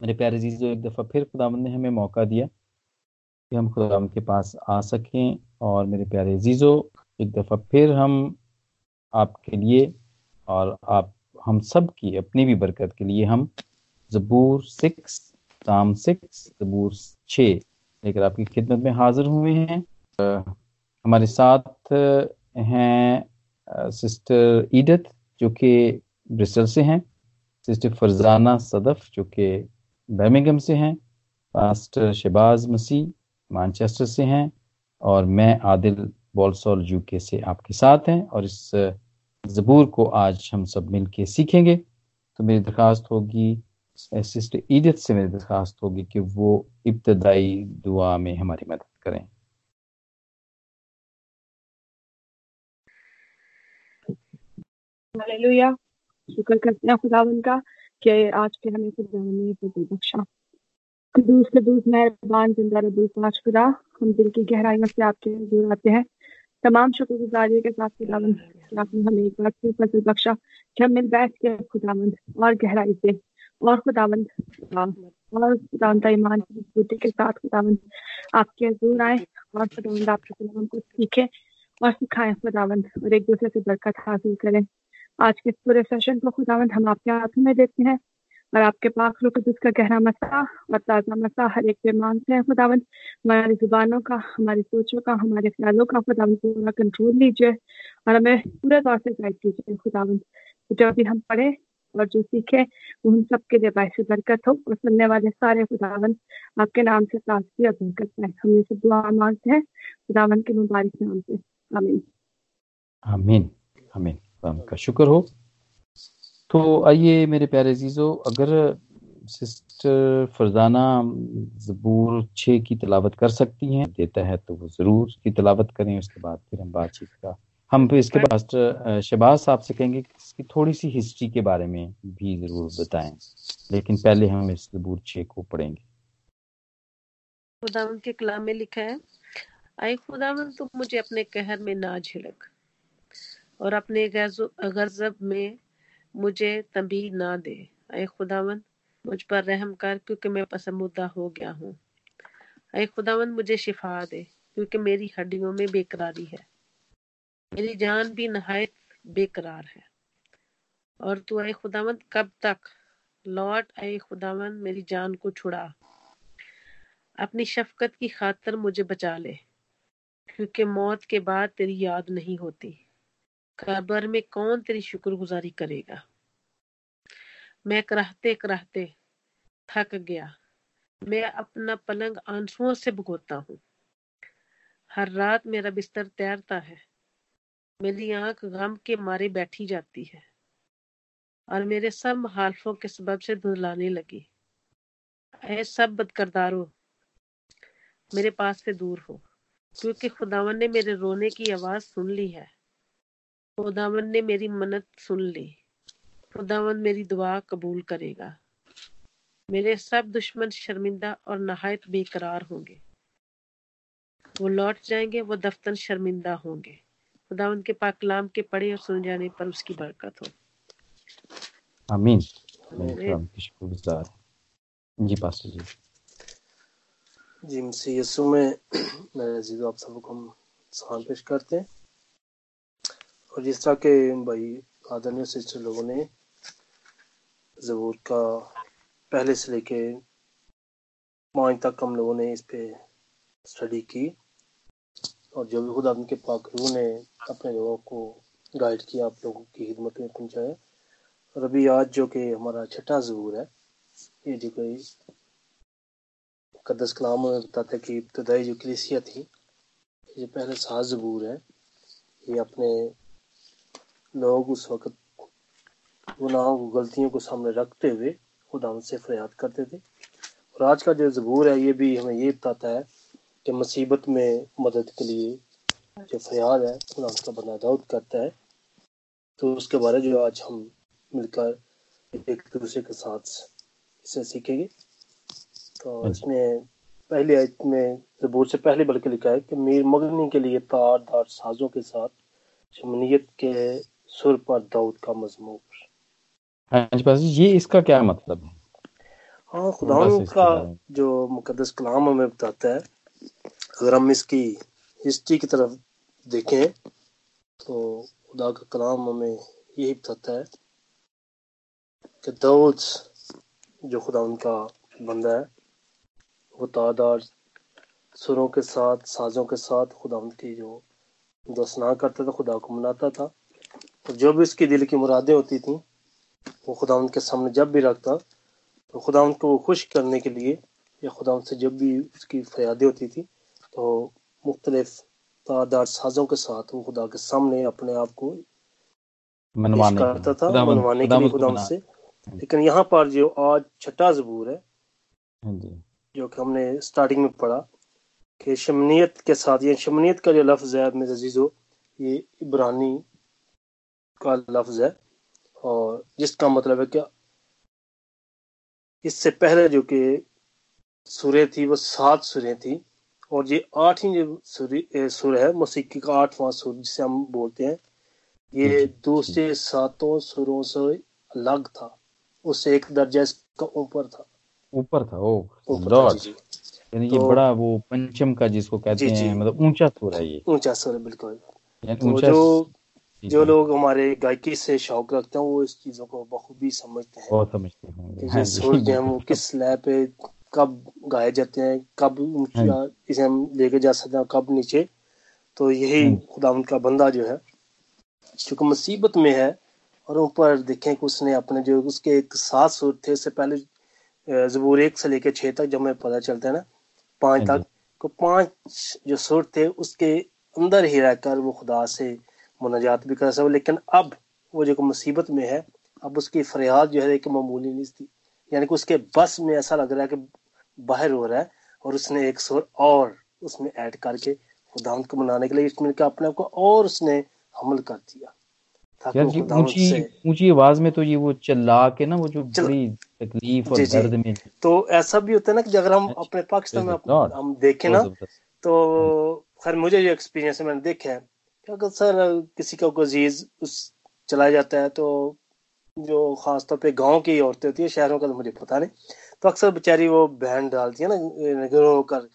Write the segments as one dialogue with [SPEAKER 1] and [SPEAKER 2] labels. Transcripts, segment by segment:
[SPEAKER 1] मेरे प्यारे जीजो एक दफ़ा फिर खुदावंद ने हमें मौका दिया कि हम खुदावंद के पास आ सकें और मेरे प्यारे जीजो, एक दफ़ा फिर हम आपके लिए और आप, हम सब की, अपनी भी बरकत के लिए हम जबूर सिक्स, शाम सिक्स, जबूर छ लेकर आपकी खिदमत में हाजिर हुए हैं। हमारे साथ हैं सिस्टर ईडत जो कि ब्रिस्टल से हैं, सिस्टर फरजाना सदफ जो कि बर्मिंगम से हैं, पास्टर शबाज मसीह मानचेस्टर से हैं, और मैं आदिल बॉलसॉल यूके से आपके साथ हैं, और इस ज़बूर को आज हम सब मिल के सीखेंगे। तो मेरी दरख्वास्त होगी, सिस्टर ईदत से मेरी दरख्वास्त होगी कि वो इब्तदाई दुआ में हमारी मदद करें।
[SPEAKER 2] हालेलुया। शुक्र करते हैं खुदावन का कि आज के हमें खुदावन ने फजल बख्शा। कदूस कदूस मेहरबान, ज़िंदा रबुल पाश खुदा। हम दिल की गहराइयों से आपके हजूर आते हैं। तमाम शुक्रगुजारी के साथ खुदावन आपने हमें एक बार फिर फजल बख्शा कि हम मिल बैठ के खुदावंद और गहराई से और खुदावंद और खुदावंद ईमान की मजबूती के साथ खुदावंद आपके हजूर आए और खुदावंद आपके कलाम को सीखे और सिखाएँ खुदावंद और एक दूसरे से बरकत हासिल करें। आज के पूरे सेशन को खुदावंद हम आपके हाथों में देते हैं। और आपके पाक रुकदस का गहरा मसा और ताज़ा मसा हर एक पे मांगते हैं खुदावंद हमारी जुबानों का, हमारी सोचों का, हमारे ख्यालों का खुदावंद पूरा कंट्रोल लीजिए। और हमें पूरे तौर से गाइड कीजिए खुदावंद जो भी हम पढ़े और जो सीखे, उन सब के लिए बायस बरकत हो और सुनने वाले सारे खुदावन आपके नाम से ताजगी और बरकत पाए। हम ये सब दुआ मांगते हैं खुदावन के मुबारक नाम से। आमीन।
[SPEAKER 1] आमीन। आमीन। का शुक्र हो। तो आइए मेरे प्यारे जीजो अगर सिस्टर फरजाना जबूर छः की तलावत कर सकती हैं, देता है तो वो ज़रूर की तलावत करें, उसके बाद फिर हम बातचीत का हम फिर इसके बाद शबाज साहब से कहेंगे कि इसकी थोड़ी सी हिस्ट्री के बारे में भी ज़रूर बताएँ, लेकिन पहले हम इस जबूर छः को पढ़ेंगे।
[SPEAKER 3] खुदावन के कलाम में लिखा है, आए खुदावन तुम मुझे अपने कहर में ना झिड़क और अपने गजब में मुझे तंबी ना दे अय खुदावन, मुझ पर रहम कर, क्योंकि मैं पसमुदा हो गया हूँ। अय खुदावन, मुझे शिफा दे, क्योंकि मेरी हड्डियों में बेकरारी है। मेरी जान भी नहायत बेकरार है। और तू अय खुदावन, कब तक लौट अय खुदावन, मेरी जान को छुड़ा। अपनी शफकत की खातर मुझे बचा ले, क्योंकि मौत के बाद तेरी याद नहीं होती। कबर में कौन तेरी शुक्रगुजारी करेगा? मैं कराहते कराहते थक गया। मैं अपना पलंग आंसुओं से भुगोता हूँ। हर रात मेरा बिस्तर तैरता है। मेरी आँख गम के मारे बैठी जाती है और मेरे सब मुखालफों के सबब से धुलाने लगी। ऐ सब बदकरदारो, मेरे पास से दूर हो, क्योंकि खुदावन ने मेरे रोने की आवाज़ सुन ली है। खुदावन ने मेरी मन्नत सुन ली। खुदावन मेरी दुआ कबूल करेगा। मेरे सब दुश्मन शर्मिंदा और नहायत बेकरार होंगे। वो लौट जाएँगे वो दफ्तर शर्मिंदा होंगे। खुदावन के पाक कलाम के पढ़े और सुन जाने पर उसकी बरकत हो।
[SPEAKER 1] आमीन। जी पास्टर जी।
[SPEAKER 4] जी मसीह यीशु में मेरे जीजो आप सबको हम सलाम पेश करते हैं। और जिस तरह के भाई आदरणीय सिस्टर लोगों ने जबूर का पहले से लेके पाँच तक हम लोगों ने इस पे स्टडी की और जो भी खुद उनके पाक रूह ने अपने लोगों को गाइड किया, आप लोगों की खिदमत में पहुँचाया। और अभी आज जो कि हमारा छठा जबूर है, ये जो कोई कदस कलाम में बताते कि इब्तदाई जो कलिसिया थी, ये पहले सात जबूर है, ये अपने लोग उस वक्त गुनाहों को गलतियों को सामने रखते हुए खुदा से फरियाद करते थे। और आज का जो जबूर है ये भी हमें ये बताता है कि मुसीबत में मदद के लिए जो फरियाद है खुदा उसका बना दाऊद करता है। तो उसके बारे जो आज हम मिलकर एक दूसरे के साथ इसे सीखेंगे। तो हाँ इसमें पहली आयत में जबूर से पहले बल्कि लिखा है कि मीर मगनी के लिए तार दार साजों के साथ शमनीत के सुर पर दाऊद का मजमूर।
[SPEAKER 1] हाँ जी ये इसका क्या मतलब है?
[SPEAKER 4] हाँ खुदा का जो मुकदस कलाम हमें बताता है अगर हम इसकी हिस्ट्री की तरफ़ देखें तो खुदा का कलाम हमें यही बताता है कि दाऊद जो खुदा उनका बंदा है वो तादार सुरों के साथ साजों के साथ खुदा उनकी जो दसना करता था खुदा को मनाता था। और जो भी उसकी दिल की मुरादें होती थी वो खुदा उनके सामने जब भी रखता तो खुदा उनको वो खुश करने के लिए या खुदा उनसे जब भी उसकी फरियादें होती थी तो मुख्तलिफ़ तादार साजों के साथ वो खुदा के सामने अपने आप को
[SPEAKER 1] मनवाने
[SPEAKER 4] करता था मनवाने के लिए खुदा उनसे। लेकिन यहाँ पर जो आज छठा जबूर है
[SPEAKER 1] हाँ
[SPEAKER 4] जो। कि हमने स्टार्टिंग में पढ़ा कि शमनीत के साथ ये शमनीत का जो लफ्ज है मेरे अजीजो ये इब्रानी का लफ्ज है। और जिसका मतलब है क्या इससे पहले जो कि सुरे थी वो सात सुरें थी। और ये आठवीं जो सुर है मौसीकी का आठवां सुर जिसे हम बोलते हैं ये दूसरे सातों सुरों से अलग था। उससे एक दर्जा इसका ऊपर था।
[SPEAKER 1] ऊपर था ओ यानी ये तो, बड़ा वो पंचम का जिसको कहते हैं मतलब ऊँचा सुर है ये।
[SPEAKER 4] ऊँचा सुर है बिल्कुल। तो जो जो लोग हमारे गायकी से शौक रखते हैं वो इस चीज़ों को बखूबी समझते हैं।
[SPEAKER 1] बहुत समझते हैं
[SPEAKER 4] हाँ सुर है वो किस लय पे कब गाए जाते हैं कब हाँ इसे हम लेके जा सकते हैं कब नीचे। तो यही हाँ खुदा उनका बंदा जो है चूँकि मुसीबत में है और ऊपर देखें कि उसने अपने जो उसके एक सात सुर थे उससे पहले जबूर एक से लेकर छह तक जब हमें पता चलता है ना पाँच तक तो पाँच जो सुर थे उसके अंदर ही रहकर वो खुदा से मुनाजात भी कर सकते लेकिन अब वो जो मुसीबत में है अब उसकी फरियाद जो है एक मामूली नहीं थी। यानी कि उसके बस में ऐसा लग रहा है कि बाहर हो रहा है और उसने एक सुर और उसमें ऐड करके खुदा को मनाने के लिए इसमें के अपने आप को और उसने हमल कर दिया।
[SPEAKER 1] ऊँची आवाज़ में तो ये वो चिल्ला के ना वो जो बड़ी तकलीफ़ और दर्द में
[SPEAKER 4] तो ऐसा भी होता है ना कि अगर हम अपने पाकिस्तान में हम देखें ना तो खैर मुझे जो एक्सपीरियंस है मैंने देखा है अगर सर किसी का अज़ीज़ उस चला जाता है तो जो खास तौर पे गाँव की औरतें होती है शहरों का तो मुझे पता नहीं तो अक्सर बेचारी वो बहन डालती है ना गिरो कर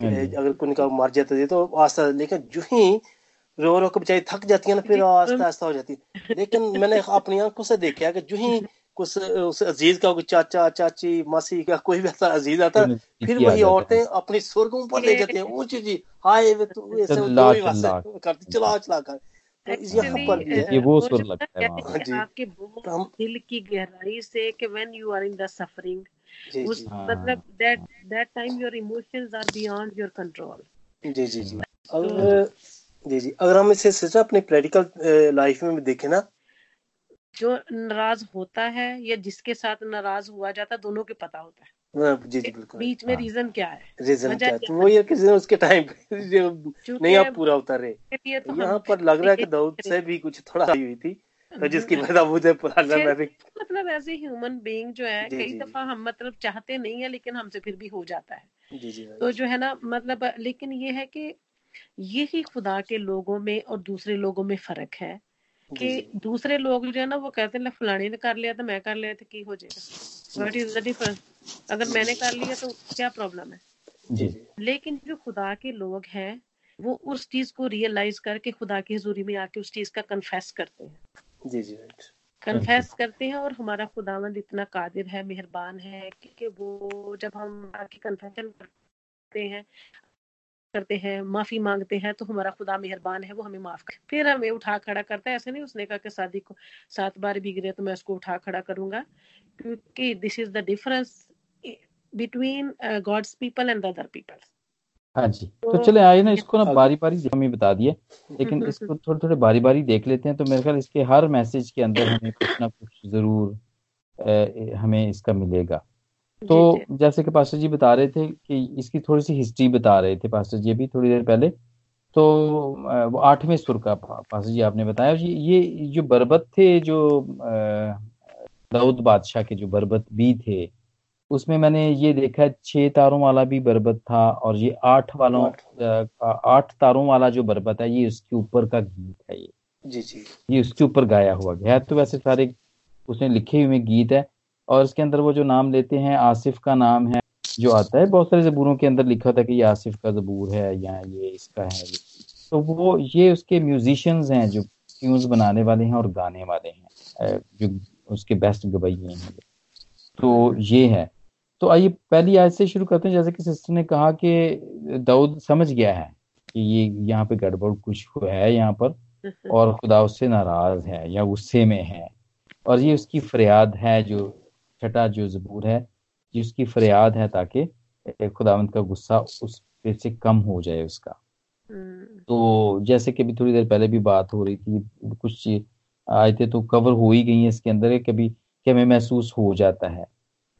[SPEAKER 4] हाँ अगर कोई का मर जाता है तो आस्ता लेकिन जो ही रो रो के बेचारी थक जाती है ना फिर आस्ता आस्ता हो जाती है। लेकिन मैंने अपनी आँखों से देखा कि जो ही कुछ उस अज़ीज़ का कोई चाचा चाची मासी का कोई भी ऐसा अज़ीज़ आता है फिर वही औरतें अपनी स्वर्गों पर ले जाती हैं। ऊँची जी हाय वे तू ऐसे करती चला चला कर। तो यहाँ पर भी
[SPEAKER 1] है वो सुर लगता है
[SPEAKER 3] हाँ जी। आपके दिल की गहराई से कि when you are in the suffering उस मतलब that that time your emotions are beyond your control
[SPEAKER 4] जी जी जी। और जी जी। अगर हम इसे सिर्फ़ अपनी प्रैक्टिकल लाइफ में भी देखें ना
[SPEAKER 3] जो नाराज़ होता है या जिसके साथ नाराज़ हुआ जाता दोनों के पता होता है।
[SPEAKER 4] हाँ, जी जी बिल्कुल।
[SPEAKER 3] बीच में रीजन हाँ। क्या है?
[SPEAKER 4] रीजन क्या है? तो वो ये कि उसके टाइम पे नहीं आप पूरा उतर। रहे तो यहाँ पर लग रहा है कि दाऊद से भी कुछ थोड़ा हुई थी तो जिसकी वजह मुझे पुराना
[SPEAKER 3] मतलब ऐसे ह्यूमन बीइंग जो है कई दफ़ा हम मतलब चाहते नहीं है लेकिन हमसे फिर भी हो जाता है।
[SPEAKER 4] जी जी
[SPEAKER 3] तो जो है ना मतलब लेकिन ये है कि यही खुदा के लोगों में और दूसरे लोगों में फ़र्क है। कि दूसरे लोग जो है ना वो कहते हैं फलानी ने कर लिया तो मैं कर लिया तो की हो जाएगा? व्हाट इज़ द डिफरेंस अगर मैंने कर लिया तो क्या प्रॉब्लम है?
[SPEAKER 1] जी।
[SPEAKER 3] लेकिन जो खुदा के लोग हैं वो उस चीज़ को रियलाइज़ करके खुदा की हजूरी में आके उस चीज़ का कन्फेस करते हैं।
[SPEAKER 4] जी जी
[SPEAKER 3] कन्फेस करते हैं और हमारा खुदावंद इतना कादिर है मेहरबान है कि वो जब हम आके कन्फेशन करते हैं करते हैं माफ़ी मांगते हैं तो हमारा खुदा मेहरबान है वो हमें माफ़ कर फिर हमें उठा खड़ा करता है ऐसे नहीं उसने कहा कि शादी को सात बार भी गिरे तो मैं उसको उठा खड़ा करूँगा क्योंकि this is the difference between God's people and other people
[SPEAKER 1] हाँ जी तो, तो चले आइए ना इसको ना बारी बारी हमें बता दिए लेकिन इसको थोड़े थोड़े बारी बारी देख लेते हैं तो मेरे ख्याल इसके हर मैसेज के अंदर हमें कुछ ना कुछ ज़रूर हमें इसका मिलेगा। तो जी जैसे कि पास्टर जी बता रहे थे कि इसकी थोड़ी सी हिस्ट्री बता रहे थे पास्टर जी अभी थोड़ी देर पहले। तो वो आठवें सुर का पास्टर जी आपने बताया। जी ये जो बरबत थे जो दाऊद बादशाह के जो बरबत भी थे उसमें मैंने ये देखा छह तारों वाला भी बरबत था और ये आठ वालों आठ। तारों वाला जो बरबत है ये उसके ऊपर का गीत है ये।
[SPEAKER 4] जी जी।
[SPEAKER 1] ये उसके ऊपर गाया हुआ है। तो वैसे सारे उसने लिखे हुए गीत है। और इसके अंदर वो जो नाम लेते हैं आसिफ का नाम है जो आता है बहुत सारे जबूरों के अंदर लिखा था कि ये आसिफ का जबूर है या ये इसका है। ये तो वो ये उसके म्यूजिशियंस हैं जो ट्यून्स बनाने वाले हैं और गाने वाले हैं जो उसके बेस्ट गवैये हैं। तो ये है। तो आइए पहली आज से शुरू करते हैं। जैसे कि सिस्टर ने कहा कि दाऊद समझ गया है कि ये यहाँ पे गड़बड़ कुछ है यहाँ पर और खुदा उससे नाराज़ है या गुस्से में है। और ये उसकी फरियाद है जो छठा जो जबूर है ये उसकी फरियाद है ताकि खुदावंत का गुस्सा उस पे से कम हो जाए उसका। हम्म। तो जैसे कि अभी थोड़ी देर पहले भी बात हो रही थी कुछ आयतें तो कवर हो ही गई हैं इसके अंदर कभी कि हमें महसूस हो जाता है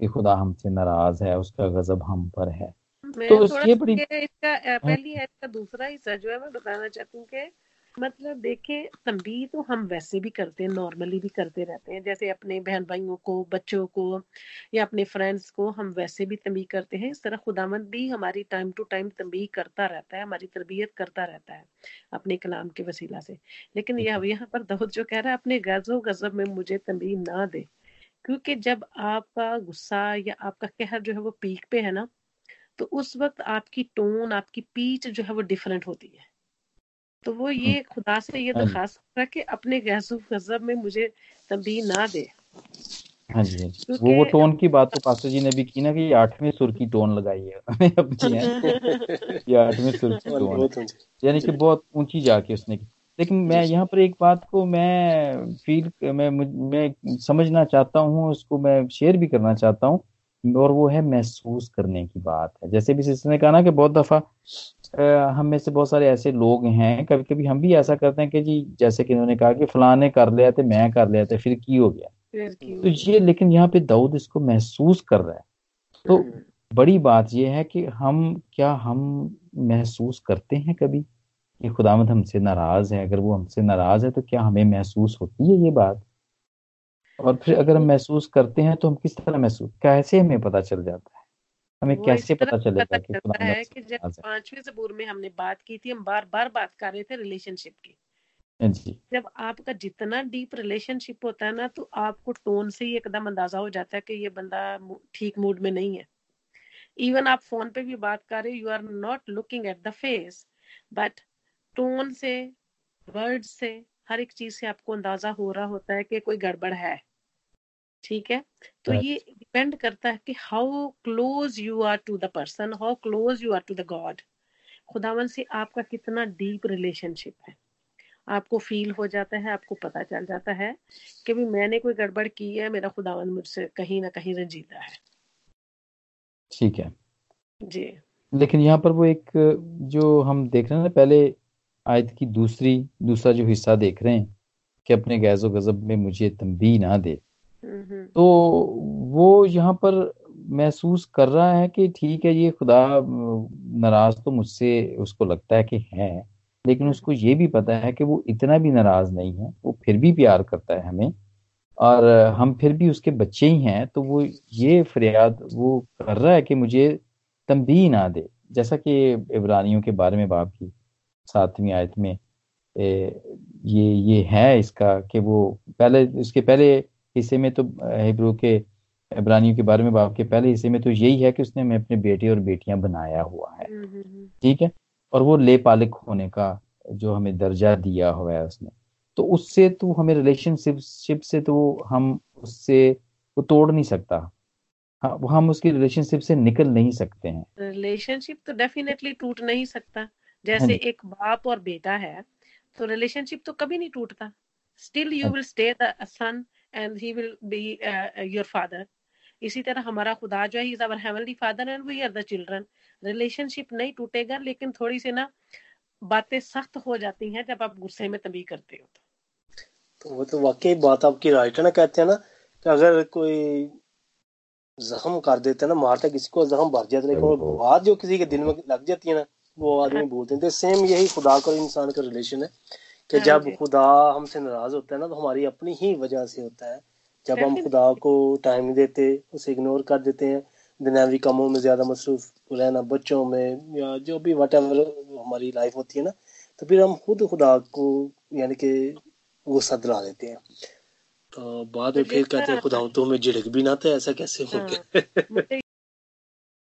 [SPEAKER 1] कि खुदा हमसे नाराज़ है उसका गजब हम पर है।
[SPEAKER 3] तो ये बड़ी इसका पहली का दूसरा हिस्सा जो है मैं बताना चाहती हूँ कि मतलब देखे तंबी तो हम वैसे भी करते हैं नॉर्मली भी करते रहते हैं। जैसे अपने बहन भाइयों को बच्चों को या अपने फ्रेंड्स को हम वैसे भी तंबी करते हैं। इस तरह खुदामंद भी हमारी टाइम टू टाइम तंबी करता रहता है हमारी तरबियत करता रहता है अपने कलाम के वसीला से। लेकिन यह यहाँ पर दाऊद जो कह रहा है अपने गजो गजब में मुझे तंबी ना दे। क्योंकि जब आपका गुस्सा या आपका कहर जो है वो पीक पे है ना तो उस वक्त आपकी टोन आपकी पीच जो है वो डिफरेंट होती है। तो वो ये हम्म। खुदा से ये हाँ दरखास्त कर कि अपने गैसो गजब में मुझे तभी ना दे।
[SPEAKER 1] हाँ जी हाँ वो वो टोन की बात तो पास्टर जी ने भी की ना कि आठवें सुर की टोन लगाई है। अपनी है। ये आठवें सुर की टोन यानी कि बहुत ऊँची जाके उसने की। लेकिन मैं यहाँ पर एक बात को मैं फील मैं मैं समझना चाहता हूँ उसको मैं शेयर भी करना चाहता हूँ। और वो है महसूस करने की बात है। जैसे भी सिस्टर ने कहा ना कि बहुत दफ़ा हम में से बहुत सारे ऐसे लोग हैं। कभी कभी हम भी ऐसा करते हैं कि जी जैसे कि इन्होंने कहा कि फलाने कर लिया थे मैं कर लिया था फिर की हो गया। तो ये लेकिन यहाँ पे दाऊद इसको महसूस कर रहा है। तो हम्म। बड़ी बात यह है कि हम क्या हम महसूस करते हैं कभी कि खुदामद हमसे नाराज़ है? अगर वो हमसे नाराज़ है तो क्या हमें महसूस होती है ये बात? और फिर अगर हम महसूस करते हैं तो हम किस तरह महसूस कैसे हमें पता चल जाता है? हमें कैसे पता चलेगा कि
[SPEAKER 3] खुदा है कि जब पाँचवें जबूर में हमने बात की थी हम बार बार बात कर रहे थे रिलेशनशिप की।
[SPEAKER 1] हाँ जी।
[SPEAKER 3] जब आपका जितना डीप रिलेशनशिप होता है ना तो आपको टोन से ही एकदम अंदाज़ा हो जाता है कि ये बंदा ठीक मूड में नहीं है। इवन आप फ़ोन पे भी बात कर रहे हो you are not looking at the face but tone से वर्ड से हर एक चीज़ से आपको अंदाज़ा हो रहा होता है कि कोई गड़बड़ है। ठीक है? तो ये डिपेंड करता है कि how close you are to the person how close you are to the God खुदावन से आपका कितना डीप रिलेशनशिप है। आपको फील हो जाता है आपको पता चल जाता है कि भी मैंने कोई गड़बड़ की है मेरा खुदावन मुझसे कहीं ना कहीं रंजीदा है।
[SPEAKER 1] ठीक है।
[SPEAKER 3] जी।
[SPEAKER 1] लेकिन यहाँ पर वो एक जो हम देख रहे हैं ना पहले आयत की दूसरी दूसरा जो हिस्सा देख रहे हैं कि अपने गैजो गजब में मुझे तंबी ना दे। तो वो यहाँ पर महसूस कर रहा है कि ठीक है ये खुदा नाराज़ तो मुझसे उसको लगता है कि है लेकिन उसको ये भी पता है कि वो इतना भी नाराज़ नहीं है वो फिर भी प्यार करता है हमें और हम फिर भी उसके बच्चे ही हैं तो वो ये फरियाद वो कर रहा है कि मुझे तंबी ना दे। जैसा कि इब्रानियों के बारे में बाप की सातवीं आयत में ए, ये ये है इसका कि वो पहले उसके पहले हिस्से में तो हिब्रू के इब्रानियों के बारे में बाप के पहले हिस्से में तो यही है कि उसने हमें अपने बेटे और बेटियाँ बनाया हुआ है। हम्म, हम्म, हम्म। ठीक है? और वो ले पालिक होने का जो हमें दर्जा दिया हुआ है उसने। तो उससे तो हमें रिलेशनशिप से तो हम उससे वो तोड़ नहीं सकता। हाँ हम उसकी रिलेशनशिप से निकल नहीं सकते हैं।
[SPEAKER 3] रिलेशनशिप तो डेफिनेटली टूट नहीं सकता। जैसे हाँ एक बाप और बेटा है तो रिलेशनशिप तो कभी नहीं टूटता। Still you will stay the son and he will be your father इसी तरह हमारा खुदा जो है is our heavenly father and we are the children relationship नहीं टूटेगा लेकिन थोड़ी सी ना बातें सख्त हो जाती हैं जब आप गुस्से में तभी करते हो
[SPEAKER 4] तो। वो तो वाकई बात आपकी राइट है ना कहते हैं ना कि अगर कोई जख्म कर देते हैं ना मारते किसी को जख्म भर जाता है लेकिन बात जो किसी के दिल में लग जाती है ना वो आदमी हाँ। बोलते हैं। तो सेम यही खुदा का इंसान का रिलेशन है। कि जब खुदा हमसे नाराज़ होता है ना तो हमारी अपनी ही वजह से होता है। जब हम खुदा को टाइम नहीं देते उसे इग्नोर कर देते हैं दुनियावी कामों में ज़्यादा मसरूफ रहना बच्चों में या जो भी वट हमारी लाइफ होती है ना तो फिर हम खुद खुदा को यानी कि गुस्सा दिला देते हैं। तो बाद
[SPEAKER 3] तो
[SPEAKER 4] में फिर कहते हैं खुदा तो हमें झिड़क भी ना थे ऐसा कैसे हो
[SPEAKER 3] हाँ।
[SPEAKER 4] गया?